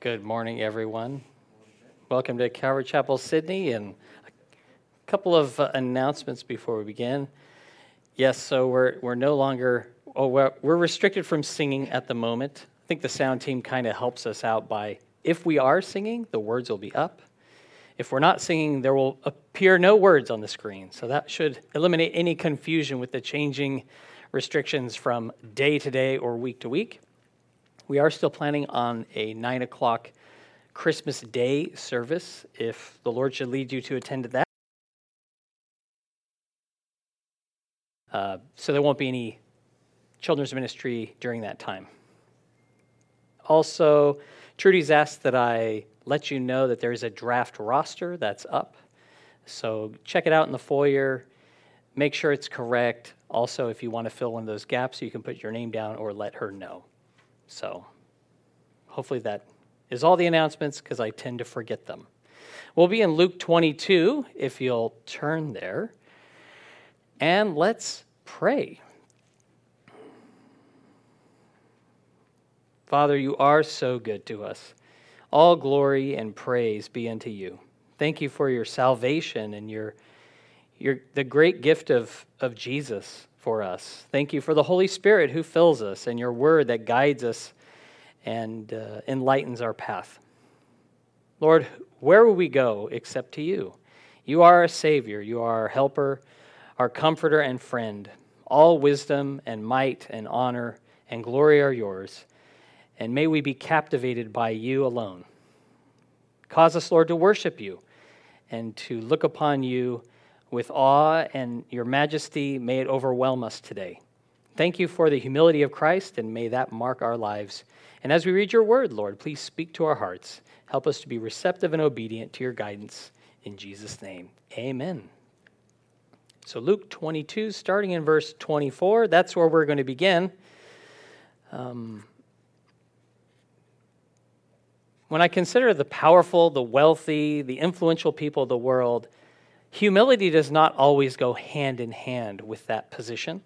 Good morning, everyone. Welcome to Calvary Chapel, Sydney, and a couple of uh, announcements before we begin. Yes, so we're, we're no longer, oh, we're, we're restricted from singing at the moment. I think the sound team kind of helps us out by if we are singing, the words will be up. If we're not singing, there will appear no words on the screen. So that should eliminate any confusion with the changing restrictions from day to day or week to week. We are still planning on a 9 o'clock Christmas Day service if the Lord should lead you to attend that. Uh, so there won't be any children's ministry during that time. Also, Trudy's asked that I let you know that there's a draft roster that's up. So check it out in the foyer. Make sure it's correct. Also, if you want to fill in those gaps, you can put your name down or let her know. So hopefully that is all the announcements because I tend to forget them. We'll be in Luke 22 if you'll turn there. And let's pray. Father, you are so good to us. All glory and praise be unto you. Thank you for your salvation and your, your the great gift of, of Jesus for us. Thank you for the Holy Spirit who fills us and your word that guides us and uh, enlightens our path. Lord, where will we go except to you? You are our Savior, you are our helper, our comforter and friend. All wisdom and might and honor and glory are yours, and may we be captivated by you alone. Cause us, Lord, to worship you and to look upon you with awe and your majesty. May it overwhelm us today. Thank you for the humility of Christ, and may that mark our lives. And as we read your word, Lord, please speak to our hearts. Help us to be receptive and obedient to your guidance. In Jesus' name, amen. So, Luke 22, starting in verse 24, that's where we're going to begin. Um, when I consider the powerful, the wealthy, the influential people of the world, humility does not always go hand in hand with that position.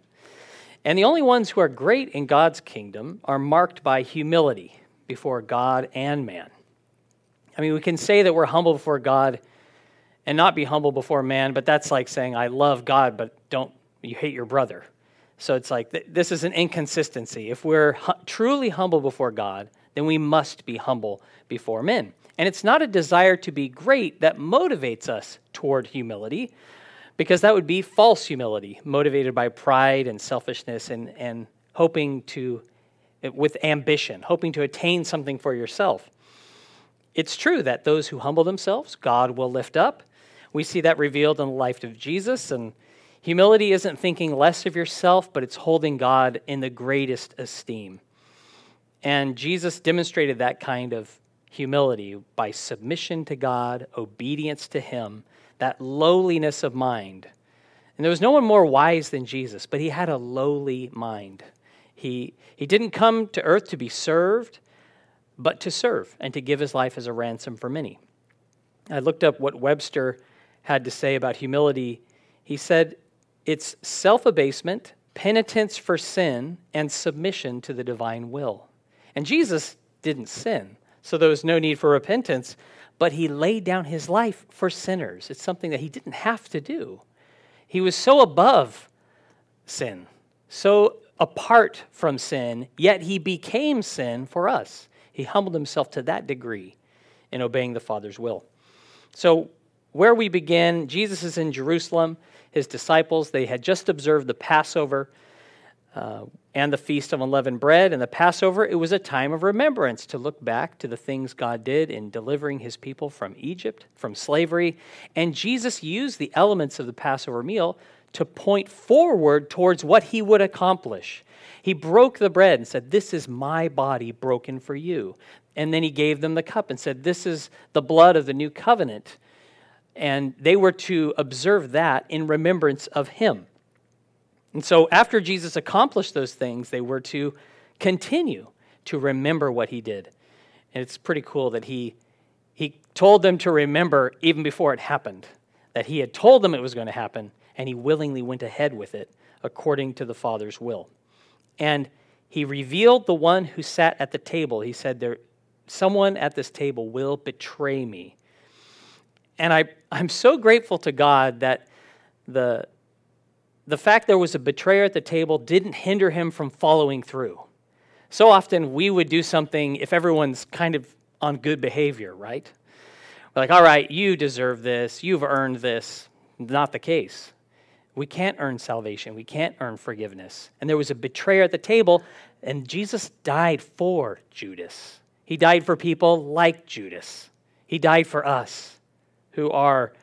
And the only ones who are great in God's kingdom are marked by humility before God and man. I mean, we can say that we're humble before God and not be humble before man, but that's like saying, I love God, but don't, you hate your brother. So it's like, th- this is an inconsistency. If we're hu- truly humble before God, then we must be humble before men. And it's not a desire to be great that motivates us toward humility, because that would be false humility, motivated by pride and selfishness and, and hoping to, with ambition, hoping to attain something for yourself. It's true that those who humble themselves, God will lift up. We see that revealed in the life of Jesus. And humility isn't thinking less of yourself, but it's holding God in the greatest esteem. And Jesus demonstrated that kind of humility by submission to God, obedience to Him, that lowliness of mind. And there was no one more wise than Jesus, but he had a lowly mind. He, he didn't come to earth to be served, but to serve and to give his life as a ransom for many. I looked up what Webster had to say about humility. He said, it's self abasement, penitence for sin, and submission to the divine will. And Jesus didn't sin, so there was no need for repentance, but he laid down his life for sinners. It's something that he didn't have to do. He was so above sin, so apart from sin, yet he became sin for us. He humbled himself to that degree in obeying the Father's will. So, where we begin, Jesus is in Jerusalem. His disciples, they had just observed the Passover uh, and the Feast of Unleavened Bread and the Passover, it was a time of remembrance to look back to the things God did in delivering his people from Egypt, from slavery. And Jesus used the elements of the Passover meal to point forward towards what he would accomplish. He broke the bread and said, This is my body broken for you. And then he gave them the cup and said, This is the blood of the new covenant. And they were to observe that in remembrance of him. And so, after Jesus accomplished those things, they were to continue to remember what he did. And it's pretty cool that he, he told them to remember even before it happened, that he had told them it was going to happen, and he willingly went ahead with it according to the Father's will. And he revealed the one who sat at the table. He said, there, someone at this table will betray me. And I, I'm so grateful to God that the, the fact there was a betrayer at the table didn't hinder him from following through. So often we would do something if everyone's kind of on good behavior, right? We're like, all right, you deserve this, you've earned this. Not the case. We can't earn salvation, we can't earn forgiveness. And there was a betrayer at the table, and Jesus died for Judas. He died for people like Judas. He died for us who are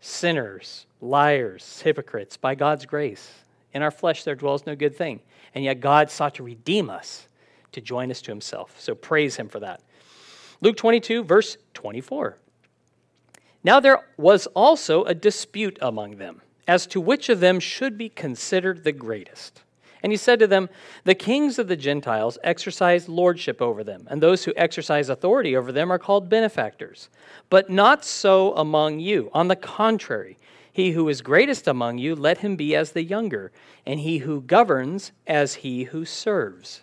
sinners, liars, hypocrites by God's grace. In our flesh there dwells no good thing. And yet God sought to redeem us to join us to himself. So praise him for that. Luke 22, verse 24. Now there was also a dispute among them as to which of them should be considered the greatest. And he said to them, The kings of the Gentiles exercise lordship over them, and those who exercise authority over them are called benefactors. But not so among you. On the contrary, he who is greatest among you, let him be as the younger, and he who governs as he who serves.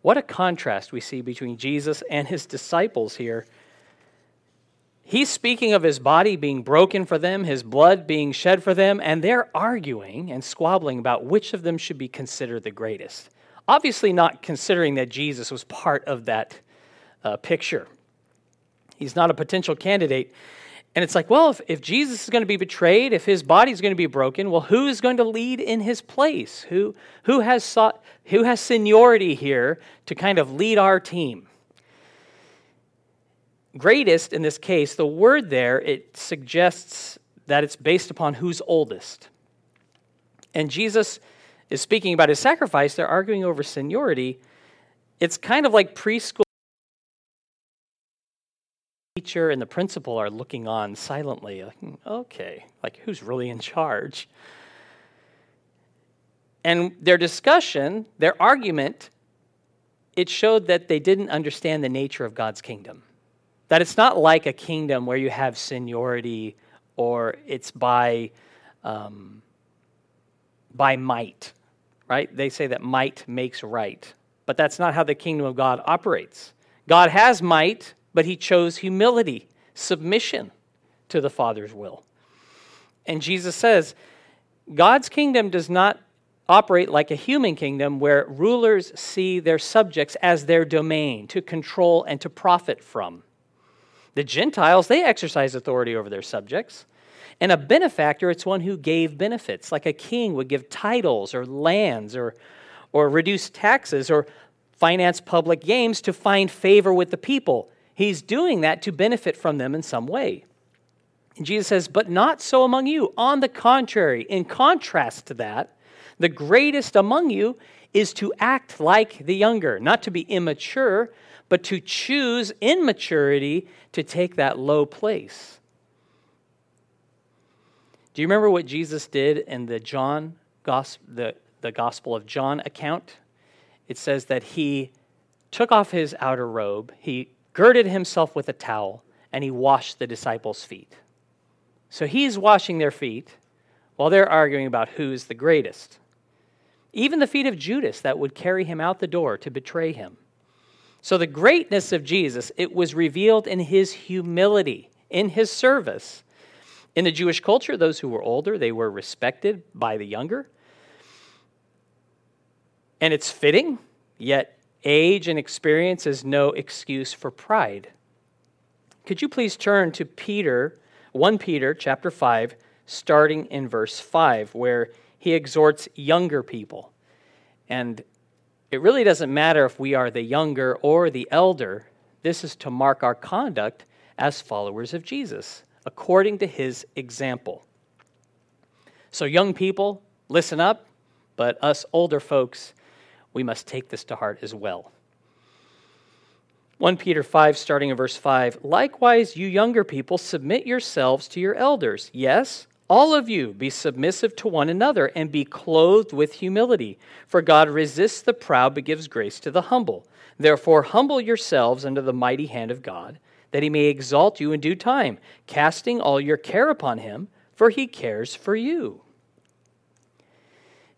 What a contrast we see between Jesus and his disciples here He's speaking of his body being broken for them, his blood being shed for them, and they're arguing and squabbling about which of them should be considered the greatest. Obviously, not considering that Jesus was part of that uh, picture. He's not a potential candidate. And it's like, well, if, if Jesus is going to be betrayed, if his body is going to be broken, well, who is going to lead in his place? Who, who, has, sought, who has seniority here to kind of lead our team? greatest in this case, the word there, it suggests that it's based upon who's oldest. And Jesus is speaking about his sacrifice. They're arguing over seniority. It's kind of like preschool. Teacher and the principal are looking on silently, like, hmm, okay, like who's really in charge? And their discussion, their argument, it showed that they didn't understand the nature of God's kingdom. That it's not like a kingdom where you have seniority or it's by, um, by might, right? They say that might makes right. But that's not how the kingdom of God operates. God has might, but he chose humility, submission to the Father's will. And Jesus says, God's kingdom does not operate like a human kingdom where rulers see their subjects as their domain to control and to profit from. The Gentiles, they exercise authority over their subjects. And a benefactor, it's one who gave benefits, like a king would give titles or lands or, or reduce taxes or finance public games to find favor with the people. He's doing that to benefit from them in some way. And Jesus says, But not so among you. On the contrary, in contrast to that, the greatest among you is to act like the younger, not to be immature, but to choose in maturity to take that low place. Do you remember what Jesus did in the John the, the Gospel of John account? It says that he took off his outer robe, he girded himself with a towel, and he washed the disciples' feet. So he's washing their feet while they're arguing about who's the greatest. Even the feet of Judas that would carry him out the door to betray him. So the greatness of Jesus, it was revealed in his humility, in his service. In the Jewish culture, those who were older, they were respected by the younger. And it's fitting, yet age and experience is no excuse for pride. Could you please turn to Peter, 1 Peter chapter 5, starting in verse 5, where he exhorts younger people. And it really doesn't matter if we are the younger or the elder. This is to mark our conduct as followers of Jesus, according to his example. So, young people, listen up, but us older folks, we must take this to heart as well. 1 Peter 5, starting in verse 5 Likewise, you younger people, submit yourselves to your elders. Yes, all of you be submissive to one another and be clothed with humility. For God resists the proud but gives grace to the humble. Therefore, humble yourselves under the mighty hand of God, that he may exalt you in due time, casting all your care upon him, for he cares for you.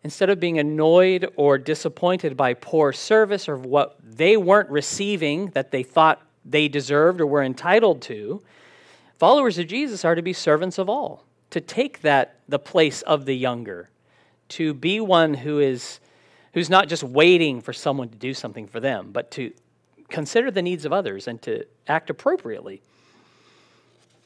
Instead of being annoyed or disappointed by poor service or what they weren't receiving that they thought they deserved or were entitled to, followers of Jesus are to be servants of all, to take that the place of the younger, to be one who is who's not just waiting for someone to do something for them, but to consider the needs of others and to act appropriately.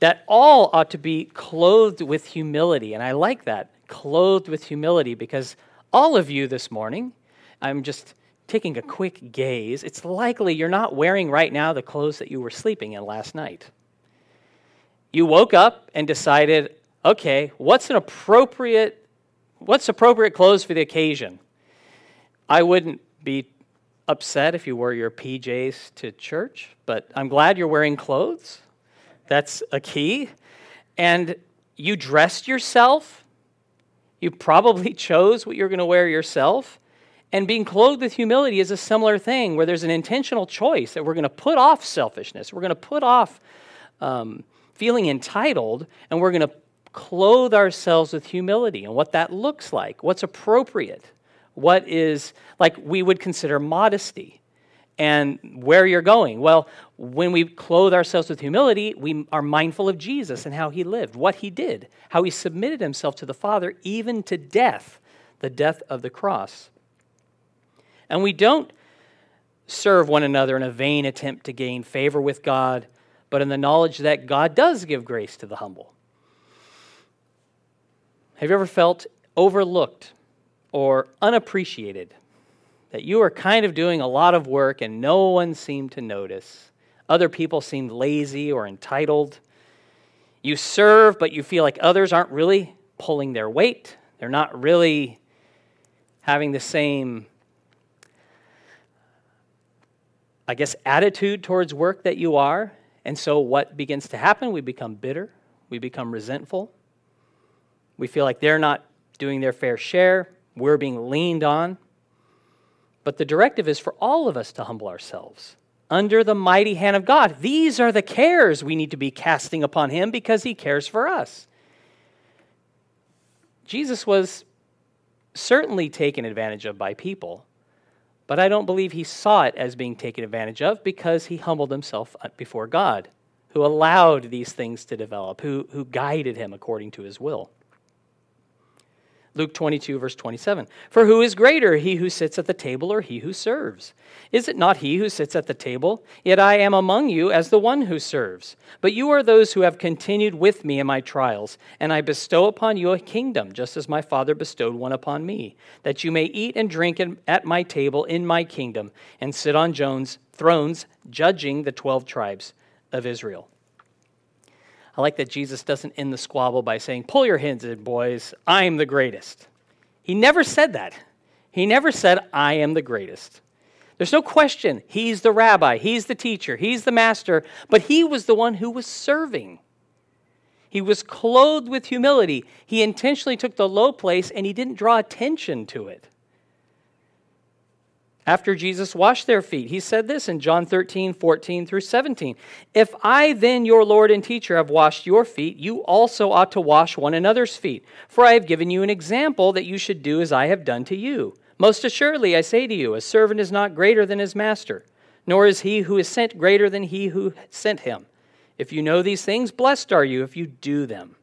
That all ought to be clothed with humility, and I like that, clothed with humility, because all of you this morning, I'm just taking a quick gaze, it's likely you're not wearing right now the clothes that you were sleeping in last night. You woke up and decided, okay, what's an appropriate what's appropriate clothes for the occasion? I wouldn't be upset if you wore your PJs to church, but I'm glad you're wearing clothes. That's a key. And you dressed yourself. You probably chose what you're going to wear yourself. And being clothed with humility is a similar thing where there's an intentional choice that we're going to put off selfishness. We're going to put off um, feeling entitled, and we're going to clothe ourselves with humility and what that looks like, what's appropriate what is like we would consider modesty and where you're going. Well, when we clothe ourselves with humility, we are mindful of Jesus and how he lived, what he did, how he submitted himself to the Father, even to death, the death of the cross. And we don't serve one another in a vain attempt to gain favor with God, but in the knowledge that God does give grace to the humble. Have you ever felt overlooked or unappreciated, that you are kind of doing a lot of work and no one seemed to notice. Other people seemed lazy or entitled. You serve, but you feel like others aren't really pulling their weight. They're not really having the same, I guess, attitude towards work that you are. And so what begins to happen? We become bitter, we become resentful. We feel like they're not doing their fair share. We're being leaned on. But the directive is for all of us to humble ourselves under the mighty hand of God. These are the cares we need to be casting upon Him because He cares for us. Jesus was certainly taken advantage of by people, but I don't believe he saw it as being taken advantage of because he humbled himself uh, before God, who allowed these things to develop, who, who guided him according to his will. Luke 22, verse 27. For who is greater, he who sits at the table or he who serves? Is it not he who sits at the table? Yet I am among you as the one who serves. But you are those who have continued with me in my trials, and I bestow upon you a kingdom, just as my Father bestowed one upon me, that you may eat and drink at my table in my kingdom, and sit on Jones' thrones, judging the twelve tribes of Israel. I like that Jesus doesn't end the squabble by saying, Pull your heads in, boys, I'm the greatest. He never said that. He never said, I am the greatest. There's no question. He's the rabbi, he's the teacher, he's the master, but he was the one who was serving. He was clothed with humility. He intentionally took the low place and he didn't draw attention to it after Jesus washed their feet. He said this in John 13, 14 through 17. If I, then, your Lord and teacher, have washed your feet, you also ought to wash one another's feet. For I have given you an example that you should do as I have done to you. Most assuredly, I say to you, a servant is not greater than his master, nor is he who is sent greater than he who sent him. If you know these things, blessed are you if you do them.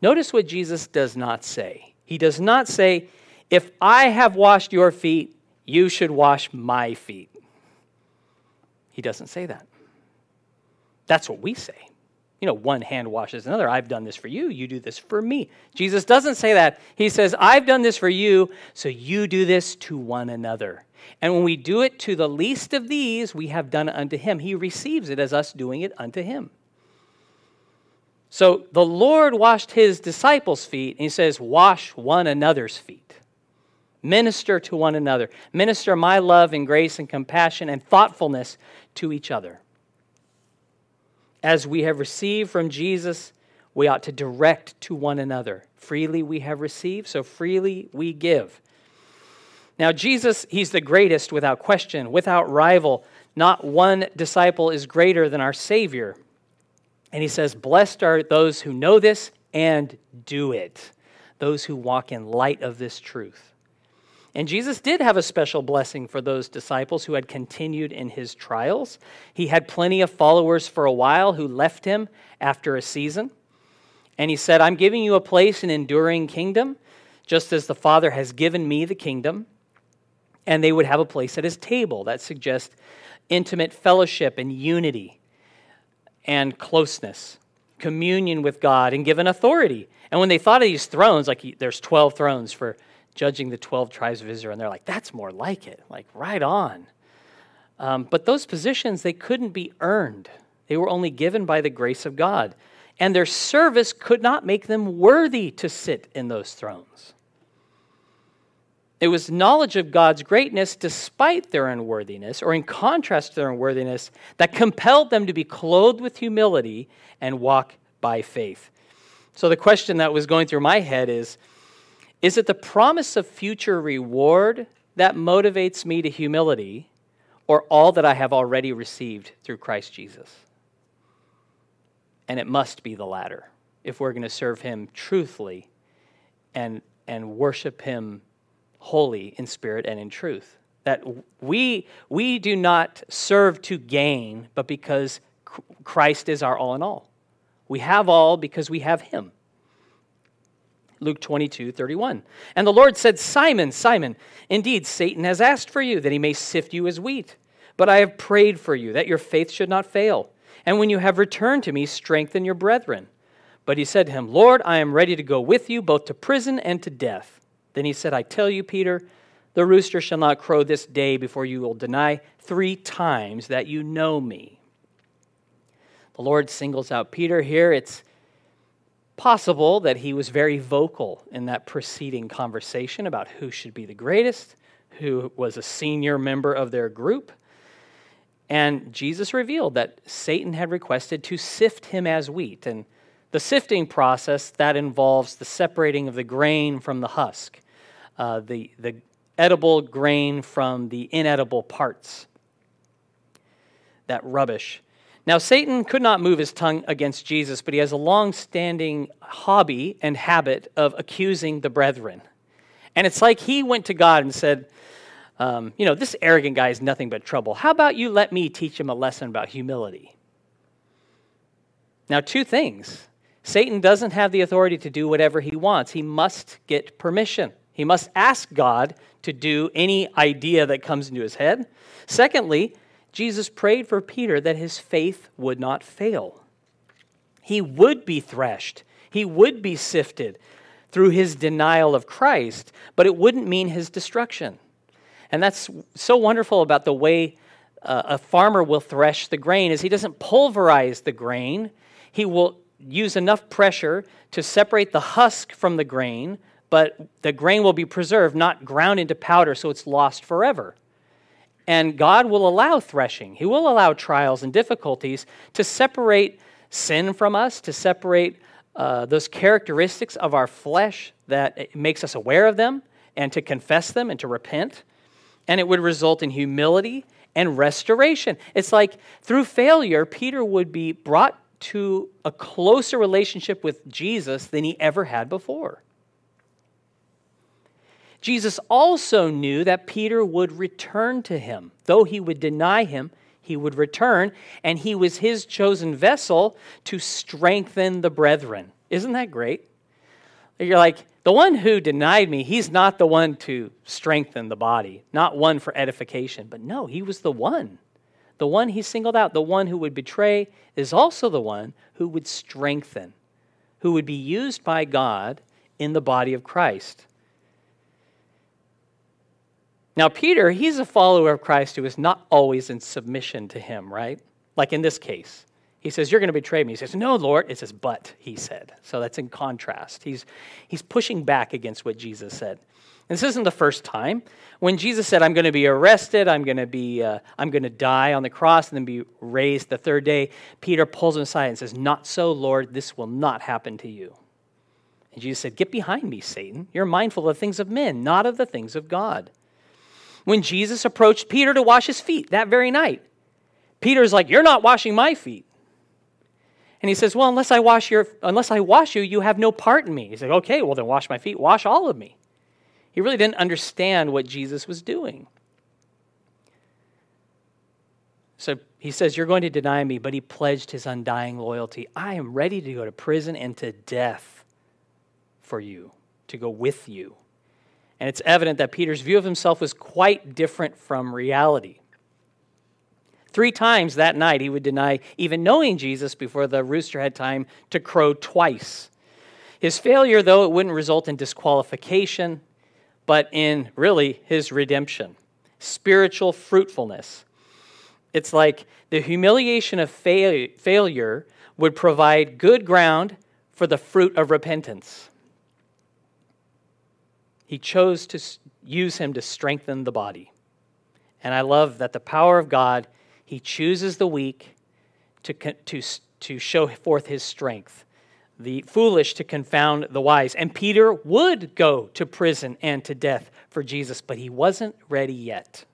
Notice what Jesus does not say. He does not say, If I have washed your feet, you should wash my feet. He doesn't say that. That's what we say. You know, one hand washes another. I've done this for you. You do this for me. Jesus doesn't say that. He says, I've done this for you, so you do this to one another. And when we do it to the least of these, we have done it unto him. He receives it as us doing it unto him. So the Lord washed his disciples' feet, and he says, Wash one another's feet. Minister to one another. Minister my love and grace and compassion and thoughtfulness to each other. As we have received from Jesus, we ought to direct to one another. Freely we have received, so freely we give. Now, Jesus, he's the greatest without question, without rival. Not one disciple is greater than our Savior. And he says, Blessed are those who know this and do it. those who walk in light of this truth. And Jesus did have a special blessing for those disciples who had continued in his trials. He had plenty of followers for a while who left him after a season. And he said, I'm giving you a place in enduring kingdom, just as the Father has given me the kingdom. And they would have a place at his table. That suggests intimate fellowship and unity and closeness, communion with God, and given authority. And when they thought of these thrones, like there's 12 thrones for judging the 12 tribes of Israel, and they're like, that's more like it, like right on. Um, but those positions, they couldn't be earned, they were only given by the grace of God. And their service could not make them worthy to sit in those thrones. It was knowledge of God's greatness despite their unworthiness, or in contrast to their unworthiness, that compelled them to be clothed with humility and walk by faith. So the question that was going through my head is is it the promise of future reward that motivates me to humility, or all that I have already received through Christ Jesus? And it must be the latter if we're going to serve Him truthfully and, and worship Him holy in spirit and in truth. That we, we do not serve to gain, but because Christ is our all in all. We have all because we have Him. Luke 22, 31. And the Lord said, Simon, Simon, indeed, Satan has asked for you that he may sift you as wheat. But I have prayed for you that your faith should not fail. And when you have returned to me, strengthen your brethren. But he said to him, Lord, I am ready to go with you both to prison and to death. Then he said, I tell you, Peter, the rooster shall not crow this day before you will deny three times that you know me. The Lord singles out Peter here. It's possible that he was very vocal in that preceding conversation about who should be the greatest, who was a senior member of their group. And Jesus revealed that Satan had requested to sift him as wheat. And the sifting process that involves the separating of the grain from the husk, uh, the, the edible grain from the inedible parts, that rubbish. Now, Satan could not move his tongue against Jesus, but he has a long standing hobby and habit of accusing the brethren. And it's like he went to God and said, um, You know, this arrogant guy is nothing but trouble. How about you let me teach him a lesson about humility? Now, two things. Satan doesn't have the authority to do whatever he wants, he must get permission. He must ask God to do any idea that comes into his head. Secondly, Jesus prayed for Peter that his faith would not fail. He would be threshed, he would be sifted through his denial of Christ, but it wouldn't mean his destruction. And that's so wonderful about the way uh, a farmer will thresh the grain is he doesn't pulverize the grain. He will use enough pressure to separate the husk from the grain, but the grain will be preserved, not ground into powder so it's lost forever. And God will allow threshing, He will allow trials and difficulties to separate sin from us, to separate uh, those characteristics of our flesh that makes us aware of them, and to confess them and to repent. And it would result in humility and restoration. It's like through failure, Peter would be brought to a closer relationship with Jesus than he ever had before. Jesus also knew that Peter would return to him. Though he would deny him, he would return, and he was his chosen vessel to strengthen the brethren. Isn't that great? You're like, the one who denied me, he's not the one to strengthen the body, not one for edification. But no, he was the one. The one he singled out, the one who would betray, is also the one who would strengthen, who would be used by God in the body of Christ. Now, Peter, he's a follower of Christ who is not always in submission to him, right? Like in this case. He says, You're going to betray me. He says, No, Lord. It says, But, he said. So that's in contrast. He's, he's pushing back against what Jesus said. And this isn't the first time. When Jesus said, I'm going to be arrested, I'm going to, be, uh, I'm going to die on the cross and then be raised the third day, Peter pulls him aside and says, Not so, Lord. This will not happen to you. And Jesus said, Get behind me, Satan. You're mindful of things of men, not of the things of God when Jesus approached Peter to wash his feet that very night. Peter's like, You're not washing my feet. And he says, Well, unless I wash your unless I wash you, you have no part in me. He's like, Okay, well then wash my feet, wash all of me. He really didn't understand what Jesus was doing. So he says, You're going to deny me, but he pledged his undying loyalty. I am ready to go to prison and to death for you, to go with you. And it's evident that Peter's view of himself was quite different from reality. Three times that night he would deny even knowing Jesus before the rooster had time to crow twice. His failure, though, it wouldn't result in disqualification, but in really his redemption, spiritual fruitfulness. It's like the humiliation of fail- failure would provide good ground for the fruit of repentance. He chose to use him to strengthen the body. And I love that the power of God, he chooses the weak to, to, to show forth his strength, the foolish to confound the wise. And Peter would go to prison and to death for Jesus, but he wasn't ready yet.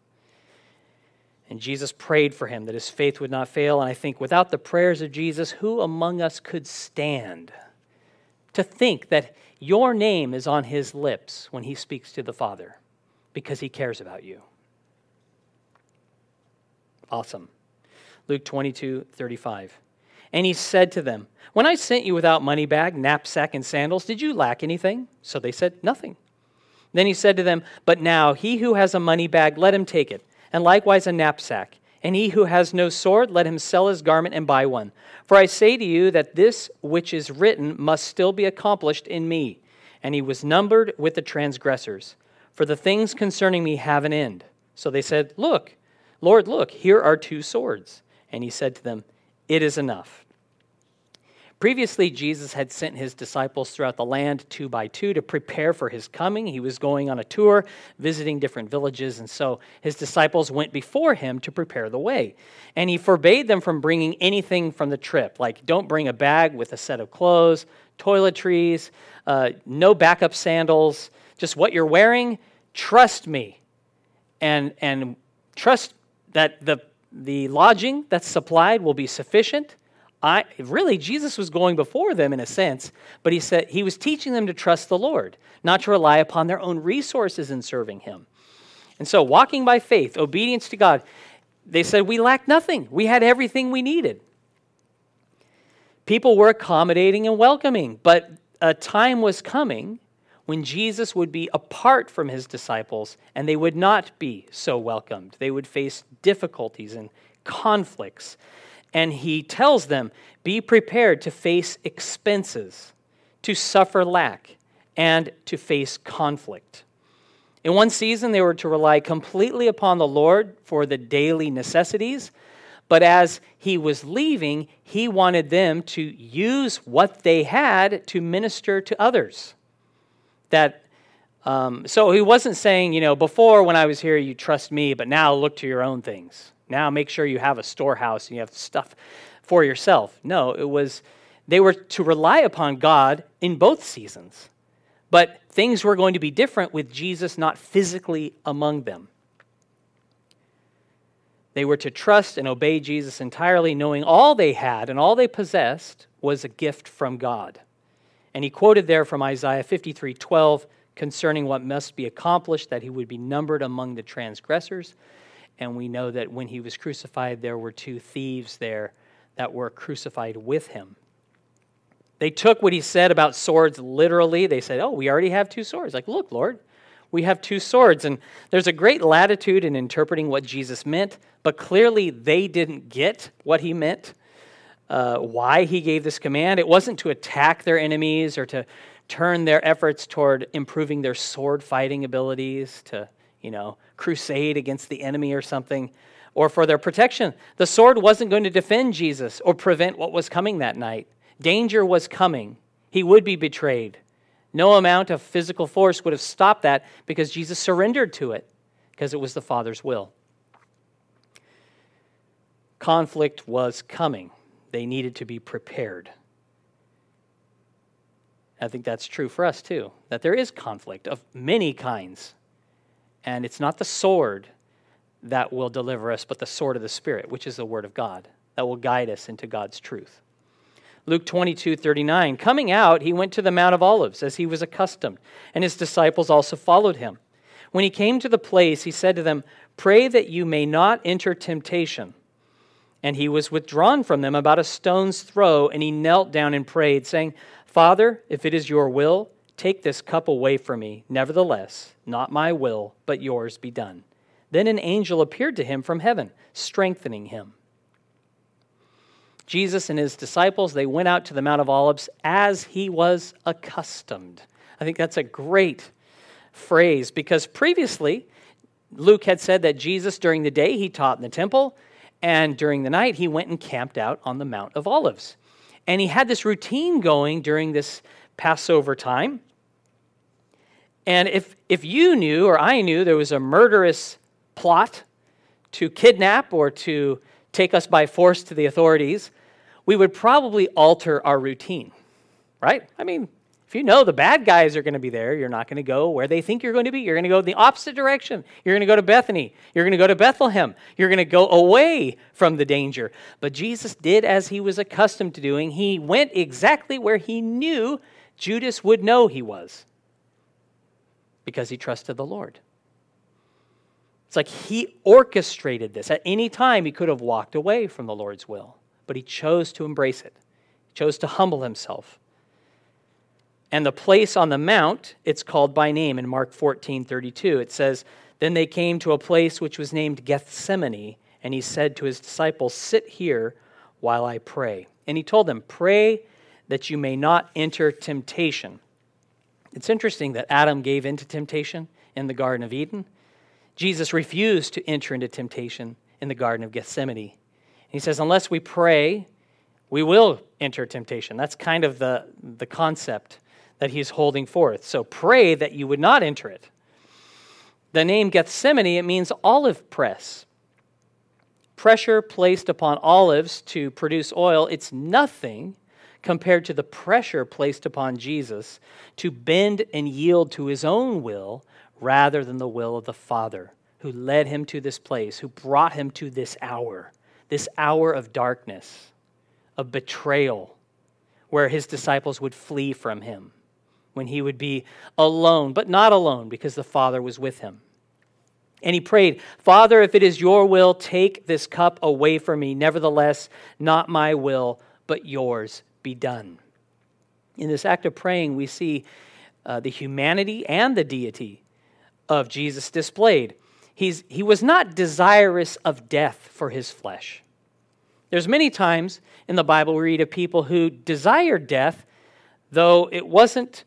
And Jesus prayed for him that his faith would not fail. And I think without the prayers of Jesus, who among us could stand to think that your name is on his lips when he speaks to the Father because he cares about you? Awesome. Luke 22 35. And he said to them, When I sent you without money bag, knapsack, and sandals, did you lack anything? So they said, Nothing. Then he said to them, But now he who has a money bag, let him take it and likewise a knapsack. And he who has no sword, let him sell his garment and buy one. For I say to you that this which is written must still be accomplished in me. And he was numbered with the transgressors. For the things concerning me have an end. So they said, Look, Lord, look, here are two swords. And he said to them, It is enough. Previously, Jesus had sent his disciples throughout the land two by two to prepare for his coming. He was going on a tour, visiting different villages, and so his disciples went before him to prepare the way. And he forbade them from bringing anything from the trip, like don't bring a bag with a set of clothes, toiletries, uh, no backup sandals, just what you're wearing. Trust me, and and trust that the the lodging that's supplied will be sufficient I, really, Jesus was going before them in a sense, but he said he was teaching them to trust the Lord, not to rely upon their own resources in serving him. And so, walking by faith, obedience to God, they said, We lacked nothing. We had everything we needed. People were accommodating and welcoming, but a time was coming when Jesus would be apart from his disciples and they would not be so welcomed. They would face difficulties and conflicts and he tells them be prepared to face expenses, to suffer lack, and to face conflict. In one season, they were to rely completely upon the Lord for the daily necessities, but as he was leaving, he wanted them to use what they had to minister to others. That um, so he wasn't saying, you know, before when I was here, you trust me, but now look to your own things. Now make sure you have a storehouse and you have stuff for yourself. No, it was they were to rely upon God in both seasons. But things were going to be different with Jesus not physically among them. They were to trust and obey Jesus entirely, knowing all they had and all they possessed was a gift from God. And he quoted there from Isaiah 53 12 concerning what must be accomplished, that he would be numbered among the transgressors. And we know that when he was crucified, there were two thieves there that were crucified with him. They took what he said about swords literally. They said, Oh, we already have two swords. Like, look, Lord, we have two swords. And there's a great latitude in interpreting what Jesus meant, but clearly they didn't get what he meant, uh, why he gave this command. It wasn't to attack their enemies or to turn their efforts toward improving their sword fighting abilities, to you know, crusade against the enemy or something, or for their protection. The sword wasn't going to defend Jesus or prevent what was coming that night. Danger was coming. He would be betrayed. No amount of physical force would have stopped that because Jesus surrendered to it because it was the Father's will. Conflict was coming. They needed to be prepared. I think that's true for us too, that there is conflict of many kinds and it's not the sword that will deliver us, but the sword of the Spirit, which is the Word of God, that will guide us into God's truth. Luke 22, 39. Coming out, he went to the Mount of Olives as he was accustomed, and his disciples also followed him. When he came to the place, he said to them, Pray that you may not enter temptation. And he was withdrawn from them about a stone's throw, and he knelt down and prayed, saying, Father, if it is your will, take this cup away from me. Nevertheless, not my will, but yours be done. Then an angel appeared to him from heaven, strengthening him. Jesus and his disciples, they went out to the Mount of Olives as he was accustomed. I think that's a great phrase because previously Luke had said that Jesus during the day he taught in the temple and during the night he went and camped out on the Mount of Olives. And he had this routine going during this Passover time. And if if you knew or I knew there was a murderous plot to kidnap or to take us by force to the authorities, we would probably alter our routine, right? I mean, if you know the bad guys are going to be there, you're not going to go where they think you're going to be. You're going to go the opposite direction. You're going to go to Bethany. You're going to go to Bethlehem. You're going to go away from the danger. But Jesus did as he was accustomed to doing. He went exactly where he knew Judas would know he was because he trusted the Lord. It's like he orchestrated this. At any time, he could have walked away from the Lord's will, but he chose to embrace it, he chose to humble himself. And the place on the mount, it's called by name in Mark 14 32. It says, Then they came to a place which was named Gethsemane, and he said to his disciples, Sit here while I pray. And he told them, Pray that you may not enter temptation. It's interesting that Adam gave into temptation in the Garden of Eden. Jesus refused to enter into temptation in the Garden of Gethsemane. He says, unless we pray, we will enter temptation. That's kind of the, the concept that he's holding forth. So pray that you would not enter it. The name Gethsemane, it means olive press. Pressure placed upon olives to produce oil, it's nothing compared to the pressure placed upon Jesus to bend and yield to his own will rather than the will of the Father who led him to this place, who brought him to this hour, this hour of darkness, of betrayal, where his disciples would flee from him, when he would be alone, but not alone because the Father was with him. And he prayed, Father, if it is your will, take this cup away from me. Nevertheless, not my will, but yours be done. In this act of praying, we see uh, the humanity and the deity of Jesus displayed. He's, he was not desirous of death for his flesh. There's many times in the Bible we read of people who desired death, though it wasn't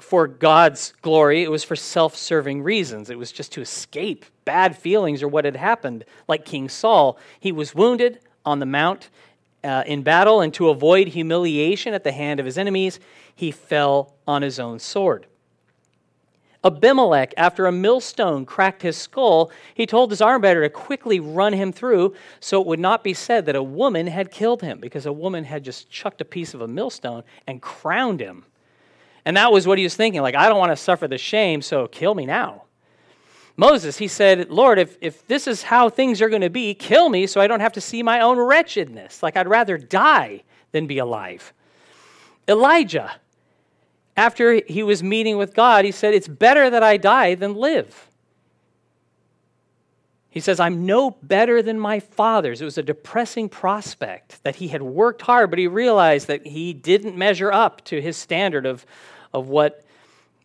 for God's glory, it was for self serving reasons. It was just to escape bad feelings or what had happened, like King Saul. He was wounded on the mount uh, in battle, and to avoid humiliation at the hand of his enemies, he fell on his own sword. Abimelech, after a millstone cracked his skull, he told his arm bearer to quickly run him through so it would not be said that a woman had killed him, because a woman had just chucked a piece of a millstone and crowned him. And that was what he was thinking like, I don't want to suffer the shame, so kill me now. Moses, he said, Lord, if, if this is how things are going to be, kill me so I don't have to see my own wretchedness. Like, I'd rather die than be alive. Elijah, after he was meeting with God, he said, It's better that I die than live. He says, I'm no better than my fathers. It was a depressing prospect that he had worked hard, but he realized that he didn't measure up to his standard of, of what,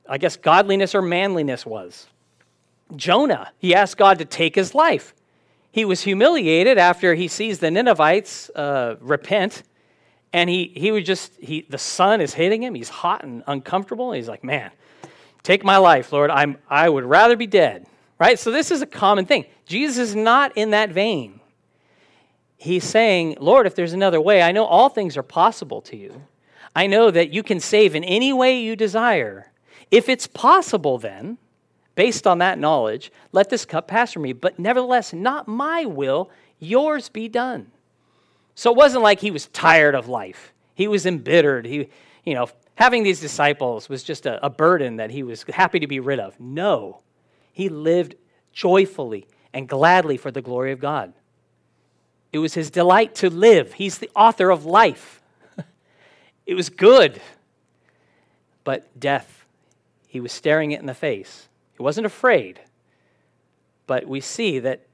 I guess, godliness or manliness was. Jonah, he asked God to take his life. He was humiliated after he sees the Ninevites uh, repent and he, he would just, he, the sun is hitting him. He's hot and uncomfortable. He's like, man, take my life, Lord. I'm, I would rather be dead. Right? So this is a common thing. Jesus is not in that vein. He's saying, Lord, if there's another way, I know all things are possible to you. I know that you can save in any way you desire. If it's possible, then, based on that knowledge, let this cup pass from me. But nevertheless, not my will, yours be done. So it wasn't like he was tired of life. He was embittered. He, you know, having these disciples was just a, a burden that he was happy to be rid of. No, he lived joyfully and gladly for the glory of God. It was his delight to live. He's the author of life. it was good. But death, he was staring it in the face. He wasn't afraid. But we see that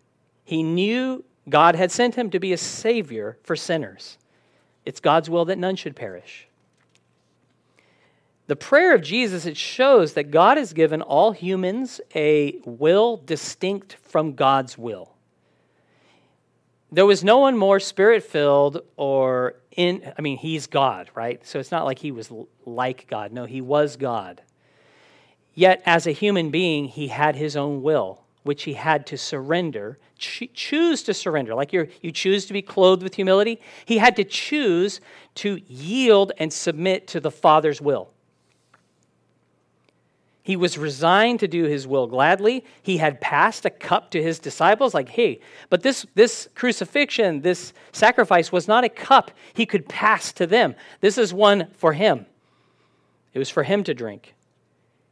he knew God had sent him to be a savior for sinners. It's God's will that none should perish. The prayer of Jesus, it shows that God has given all humans a will distinct from God's will. There was no one more spirit filled or in, I mean, he's God, right? So it's not like he was like God. No, he was God. Yet, as a human being, he had his own will, which he had to surrender, choose to surrender. Like you you choose to be clothed with humility, he had to choose to yield and submit to the Father's will. He was resigned to do his will gladly. He had passed a cup to his disciples, like, hey, but this, this crucifixion, this sacrifice was not a cup he could pass to them. This is one for him. It was for him to drink.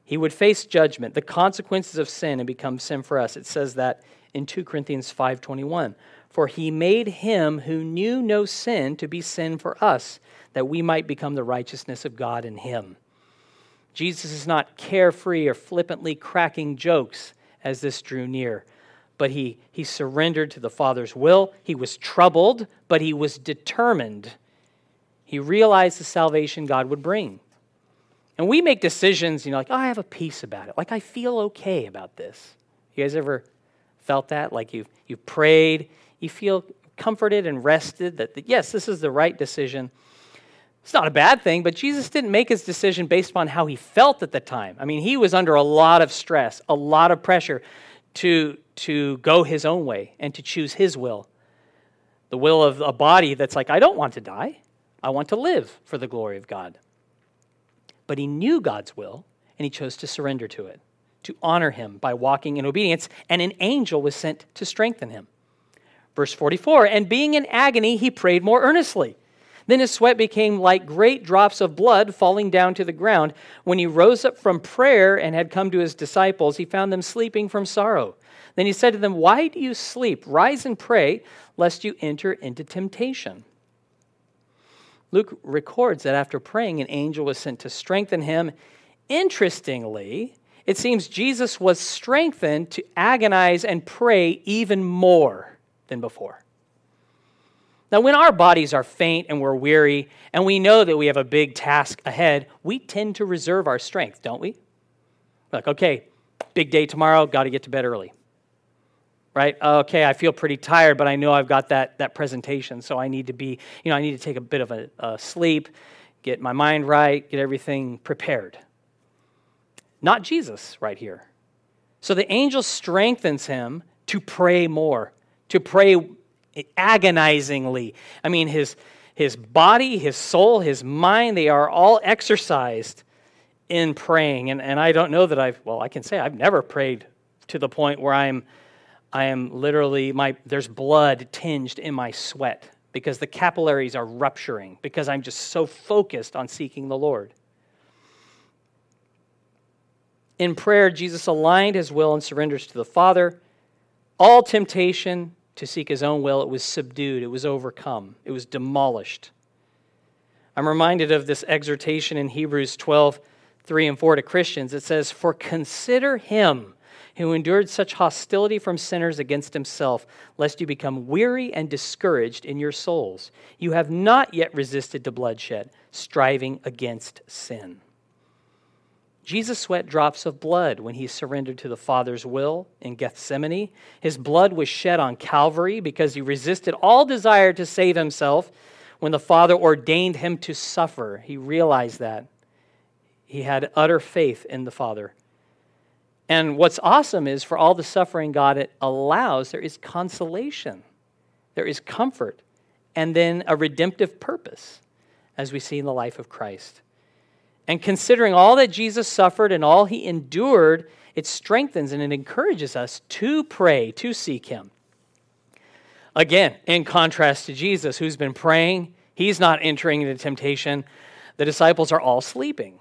He would face judgment, the consequences of sin, and become sin for us. It says that in 2 Corinthians 5:21. For he made him who knew no sin to be sin for us, that we might become the righteousness of God in him. Jesus is not carefree or flippantly cracking jokes as this drew near, but he, he surrendered to the Father's will. He was troubled, but he was determined. He realized the salvation God would bring. And we make decisions, you know, like, oh, I have a peace about it. Like, I feel okay about this. You guys ever felt that? Like, you've, you've prayed, you feel comforted and rested that, that, yes, this is the right decision. It's not a bad thing, but Jesus didn't make his decision based upon how he felt at the time. I mean, he was under a lot of stress, a lot of pressure to, to go his own way and to choose his will. The will of a body that's like, I don't want to die. I want to live for the glory of God. But he knew God's will, and he chose to surrender to it, to honor him by walking in obedience, and an angel was sent to strengthen him. Verse 44 And being in agony, he prayed more earnestly. Then his sweat became like great drops of blood falling down to the ground. When he rose up from prayer and had come to his disciples, he found them sleeping from sorrow. Then he said to them, Why do you sleep? Rise and pray, lest you enter into temptation. Luke records that after praying, an angel was sent to strengthen him. Interestingly, it seems Jesus was strengthened to agonize and pray even more than before. Now, when our bodies are faint and we're weary and we know that we have a big task ahead, we tend to reserve our strength, don't we? Like, okay, big day tomorrow, got to get to bed early. Right? Okay, I feel pretty tired, but I know I've got that, that presentation, so I need to be, you know, I need to take a bit of a, a sleep, get my mind right, get everything prepared. Not Jesus right here. So the angel strengthens him to pray more, to pray agonizingly. I mean, his, his body, his soul, his mind, they are all exercised in praying. And, and I don't know that I've, well, I can say I've never prayed to the point where I'm, I am literally, my, there's blood tinged in my sweat because the capillaries are rupturing because I'm just so focused on seeking the Lord. In prayer, Jesus aligned his will and surrenders to the Father. All temptation, to seek his own will, it was subdued, it was overcome, it was demolished. I'm reminded of this exhortation in Hebrews 12, 3 and 4 to Christians. It says, For consider him who endured such hostility from sinners against himself, lest you become weary and discouraged in your souls. You have not yet resisted to bloodshed, striving against sin. Jesus sweat drops of blood when he surrendered to the Father's will in Gethsemane. His blood was shed on Calvary because he resisted all desire to save himself when the Father ordained him to suffer. He realized that. He had utter faith in the Father. And what's awesome is for all the suffering God it allows, there is consolation, there is comfort, and then a redemptive purpose, as we see in the life of Christ. And considering all that Jesus suffered and all he endured, it strengthens and it encourages us to pray, to seek him. Again, in contrast to Jesus, who's been praying, he's not entering into temptation. The disciples are all sleeping.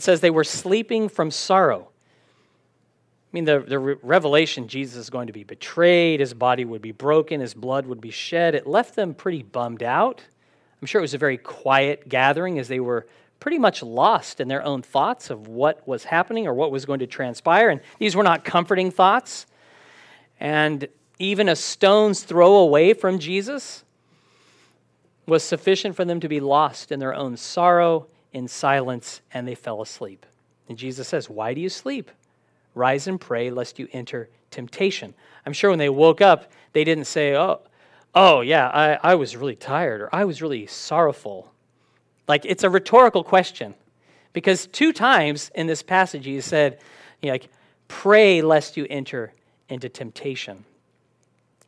It says they were sleeping from sorrow. I mean, the, the revelation Jesus is going to be betrayed, his body would be broken, his blood would be shed, it left them pretty bummed out. I'm sure it was a very quiet gathering as they were pretty much lost in their own thoughts of what was happening or what was going to transpire. And these were not comforting thoughts. And even a stone's throw away from Jesus was sufficient for them to be lost in their own sorrow, in silence, and they fell asleep. And Jesus says, Why do you sleep? Rise and pray, lest you enter temptation. I'm sure when they woke up, they didn't say, Oh, oh yeah, I, I was really tired or I was really sorrowful. Like it's a rhetorical question. Because two times in this passage he said, you know, like, pray lest you enter into temptation.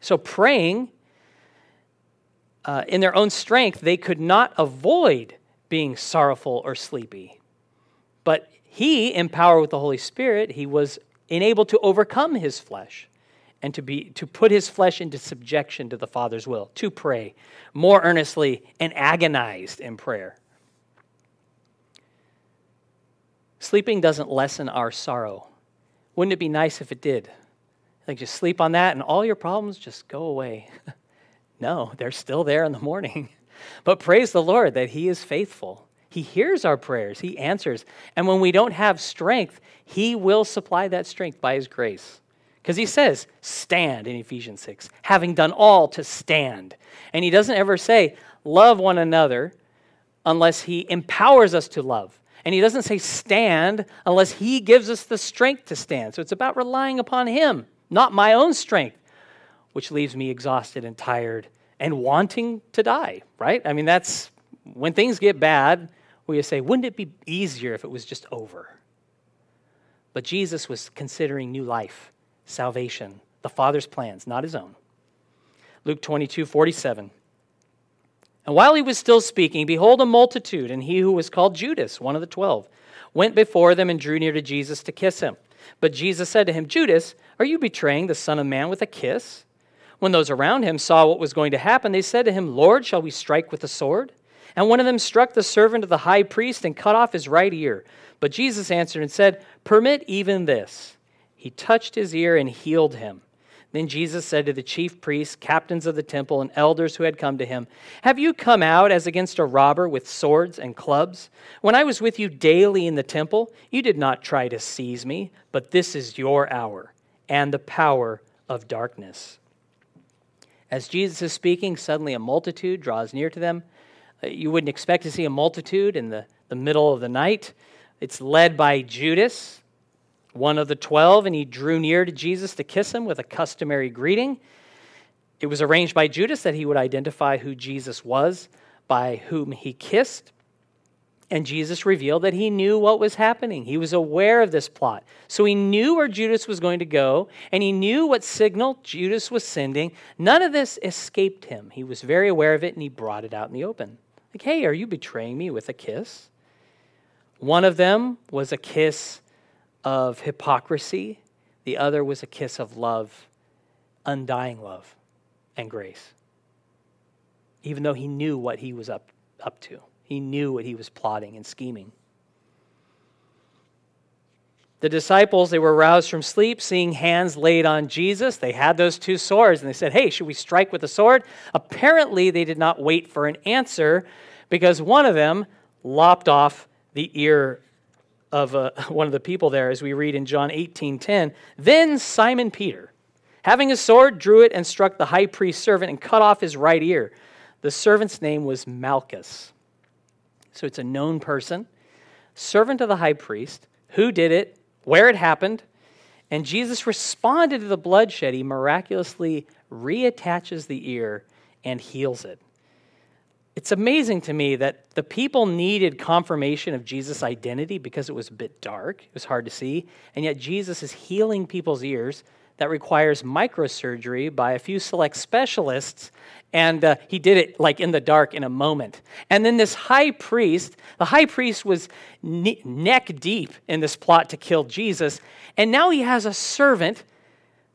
So praying uh, in their own strength, they could not avoid being sorrowful or sleepy. But he, empowered with the Holy Spirit, he was enabled to overcome his flesh and to be to put his flesh into subjection to the Father's will, to pray more earnestly and agonized in prayer. Sleeping doesn't lessen our sorrow. Wouldn't it be nice if it did? Like just sleep on that and all your problems just go away. no, they're still there in the morning. But praise the Lord that He is faithful. He hears our prayers, He answers. And when we don't have strength, He will supply that strength by His grace. Because He says, stand in Ephesians 6, having done all to stand. And He doesn't ever say, love one another unless He empowers us to love. And he doesn't say stand unless he gives us the strength to stand. So it's about relying upon him, not my own strength, which leaves me exhausted and tired and wanting to die, right? I mean, that's when things get bad, we say, wouldn't it be easier if it was just over? But Jesus was considering new life, salvation, the Father's plans, not his own. Luke 22, 47. And while he was still speaking, behold, a multitude, and he who was called Judas, one of the twelve, went before them and drew near to Jesus to kiss him. But Jesus said to him, Judas, are you betraying the Son of Man with a kiss? When those around him saw what was going to happen, they said to him, Lord, shall we strike with the sword? And one of them struck the servant of the high priest and cut off his right ear. But Jesus answered and said, Permit even this. He touched his ear and healed him. Then Jesus said to the chief priests, captains of the temple, and elders who had come to him, Have you come out as against a robber with swords and clubs? When I was with you daily in the temple, you did not try to seize me, but this is your hour and the power of darkness. As Jesus is speaking, suddenly a multitude draws near to them. Uh, you wouldn't expect to see a multitude in the, the middle of the night. It's led by Judas, one of the twelve, and he drew near to Jesus to kiss him with a customary greeting. It was arranged by Judas that he would identify who Jesus was by whom he kissed. And Jesus revealed that he knew what was happening. He was aware of this plot. So he knew where Judas was going to go, and he knew what signal Judas was sending. None of this escaped him. He was very aware of it, and he brought it out in the open. Like, hey, are you betraying me with a kiss? One of them was a kiss of hypocrisy, the other was a kiss of love, undying love and grace. Even though he knew what he was up, up to, he knew what he was plotting and scheming. The disciples, they were roused from sleep, seeing hands laid on Jesus. They had those two swords, and they said, Hey, should we strike with a sword? Apparently, they did not wait for an answer because one of them lopped off the ear of uh, one of the people there, as we read in John 18 10. Then Simon Peter, having a sword, drew it and struck the high priest's servant and cut off his right ear. The servant's name was Malchus. So it's a known person, servant of the high priest. Who did it? Where it happened? And Jesus responded to the bloodshed. He miraculously reattaches the ear and heals it it's amazing to me that the people needed confirmation of Jesus' identity because it was a bit dark, it was hard to see, and yet Jesus is healing people's ears. That requires microsurgery by a few select specialists, and uh, he did it like in the dark in a moment. And then this high priest, the high priest was ne- neck deep in this plot to kill Jesus, and now he has a servant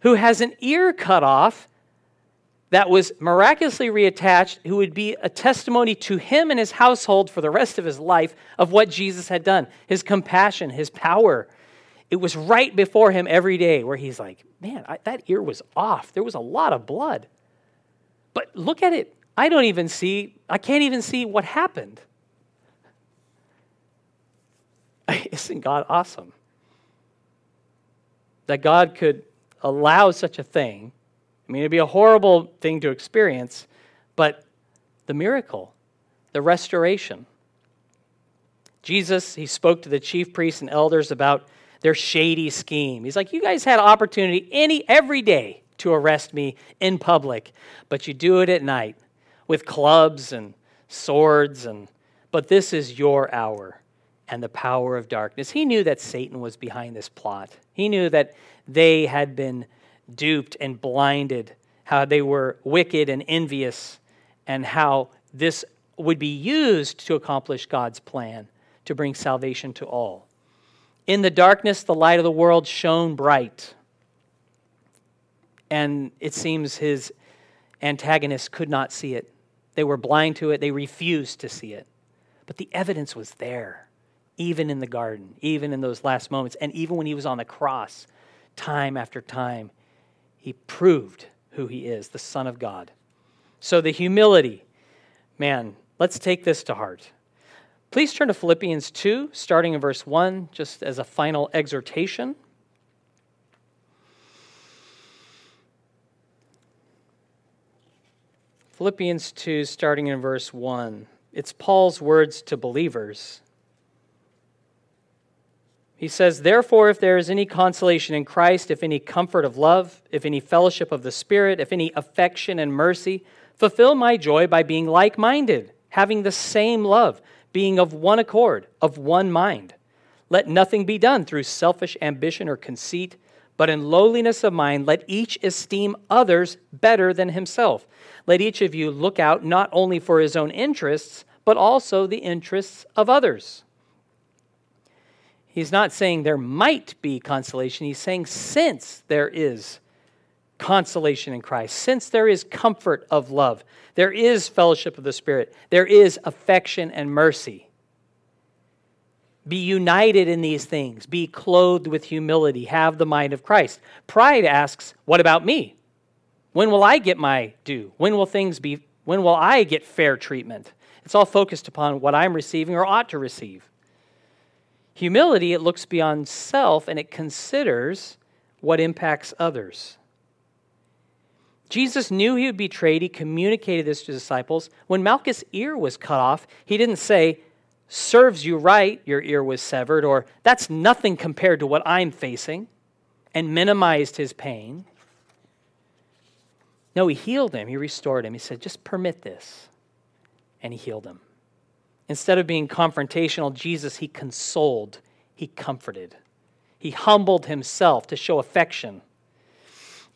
who has an ear cut off that was miraculously reattached, who would be a testimony to him and his household for the rest of his life of what Jesus had done his compassion, his power. It was right before him every day where he's like, man, I, that ear was off. There was a lot of blood. But look at it I don't even see, I can't even see what happened. Isn't God awesome? That God could allow such a thing. I mean, it'd be a horrible thing to experience, but the miracle, the restoration. Jesus, he spoke to the chief priests and elders about their shady scheme. He's like, You guys had opportunity any every day to arrest me in public, but you do it at night with clubs and swords and but this is your hour and the power of darkness. He knew that Satan was behind this plot. He knew that they had been duped and blinded, how they were wicked and envious, and how this would be used to accomplish God's plan to bring salvation to all. In the darkness, the light of the world shone bright. And it seems his antagonists could not see it. They were blind to it, they refused to see it. But the evidence was there, even in the garden, even in those last moments, and even when he was on the cross, time after time, he proved who he is, the Son of God. So the humility, man, let's take this to heart. Please turn to Philippians 2, starting in verse 1, just as a final exhortation. Philippians 2, starting in verse 1. It's Paul's words to believers. He says, Therefore, if there is any consolation in Christ, if any comfort of love, if any fellowship of the Spirit, if any affection and mercy, fulfill my joy by being like minded, having the same love being of one accord, of one mind. Let nothing be done through selfish ambition or conceit, but in lowliness of mind, let each esteem others better than himself. Let each of you look out not only for his own interests, but also the interests of others. He's not saying there might be consolation. He's saying since there is consolation in Christ, since there is comfort of love, there is fellowship of the Spirit, there is affection and mercy. Be united in these things, be clothed with humility, have the mind of Christ. Pride asks, What about me? When will I get my due? When will things be, when will I get fair treatment? It's all focused upon what I'm receiving or ought to receive. Humility, it looks beyond self and it considers what impacts others. Jesus knew he would be betrayed. He communicated this to disciples. When Malchus' ear was cut off, he didn't say, Serves you right, your ear was severed, or that's nothing compared to what I'm facing, and minimized his pain. No, he healed him. He restored him. He said, Just permit this. And he healed him. Instead of being confrontational, Jesus, he consoled, he comforted. He humbled himself to show affection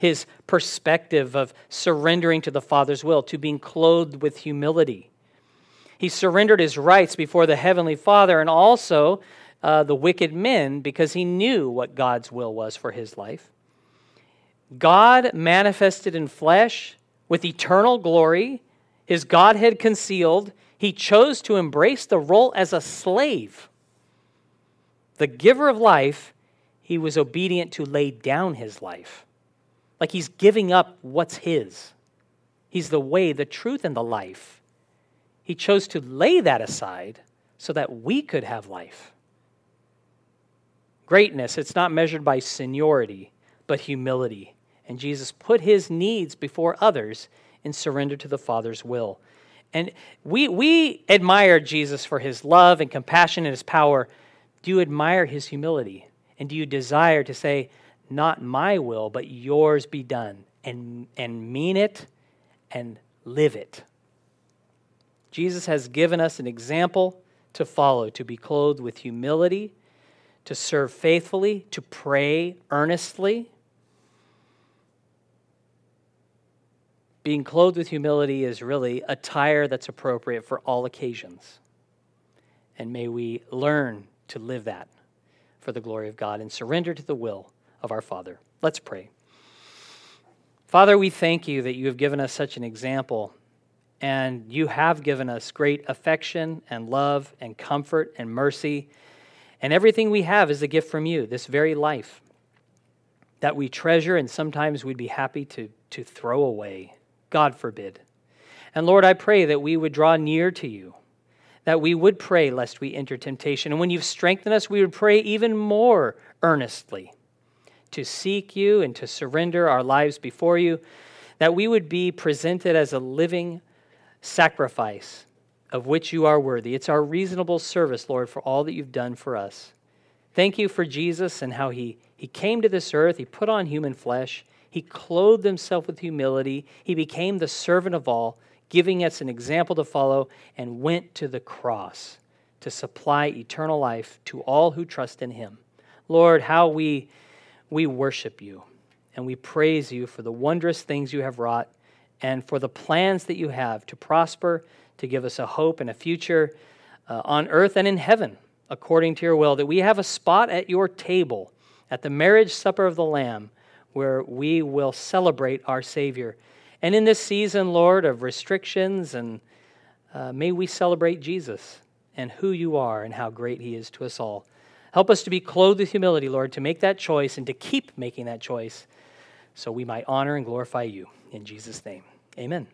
his perspective of surrendering to the Father's will, to being clothed with humility. He surrendered his rights before the Heavenly Father and also uh, the wicked men because he knew what God's will was for his life. God manifested in flesh with eternal glory, his Godhead concealed. He chose to embrace the role as a slave. The giver of life, he was obedient to lay down his life. Like he's giving up what's his. He's the way, the truth, and the life. He chose to lay that aside so that we could have life. Greatness, it's not measured by seniority, but humility. And Jesus put his needs before others in surrender to the Father's will. And we, we admire Jesus for his love and compassion and his power. Do you admire his humility? And do you desire to say, not my will, but yours be done, and, and mean it and live it. Jesus has given us an example to follow, to be clothed with humility, to serve faithfully, to pray earnestly. Being clothed with humility is really attire that's appropriate for all occasions. And may we learn to live that for the glory of God and surrender to the will of our Father. Let's pray. Father, we thank you that you have given us such an example, and you have given us great affection and love and comfort and mercy. And everything we have is a gift from you, this very life that we treasure and sometimes we'd be happy to, to throw away. God forbid. And Lord, I pray that we would draw near to you, that we would pray lest we enter temptation. And when you've strengthened us, we would pray even more earnestly to seek you and to surrender our lives before you, that we would be presented as a living sacrifice of which you are worthy. It's our reasonable service, Lord, for all that you've done for us. Thank you for Jesus and how he, he came to this earth, he put on human flesh, he clothed himself with humility, he became the servant of all, giving us an example to follow, and went to the cross to supply eternal life to all who trust in him. Lord, how we, we worship you and we praise you for the wondrous things you have wrought and for the plans that you have to prosper, to give us a hope and a future uh, on earth and in heaven according to your will, that we have a spot at your table at the marriage supper of the Lamb where we will celebrate our Savior. And in this season, Lord, of restrictions, and uh, may we celebrate Jesus and who you are and how great he is to us all. Help us to be clothed with humility, Lord, to make that choice and to keep making that choice so we might honor and glorify you. In Jesus' name, amen.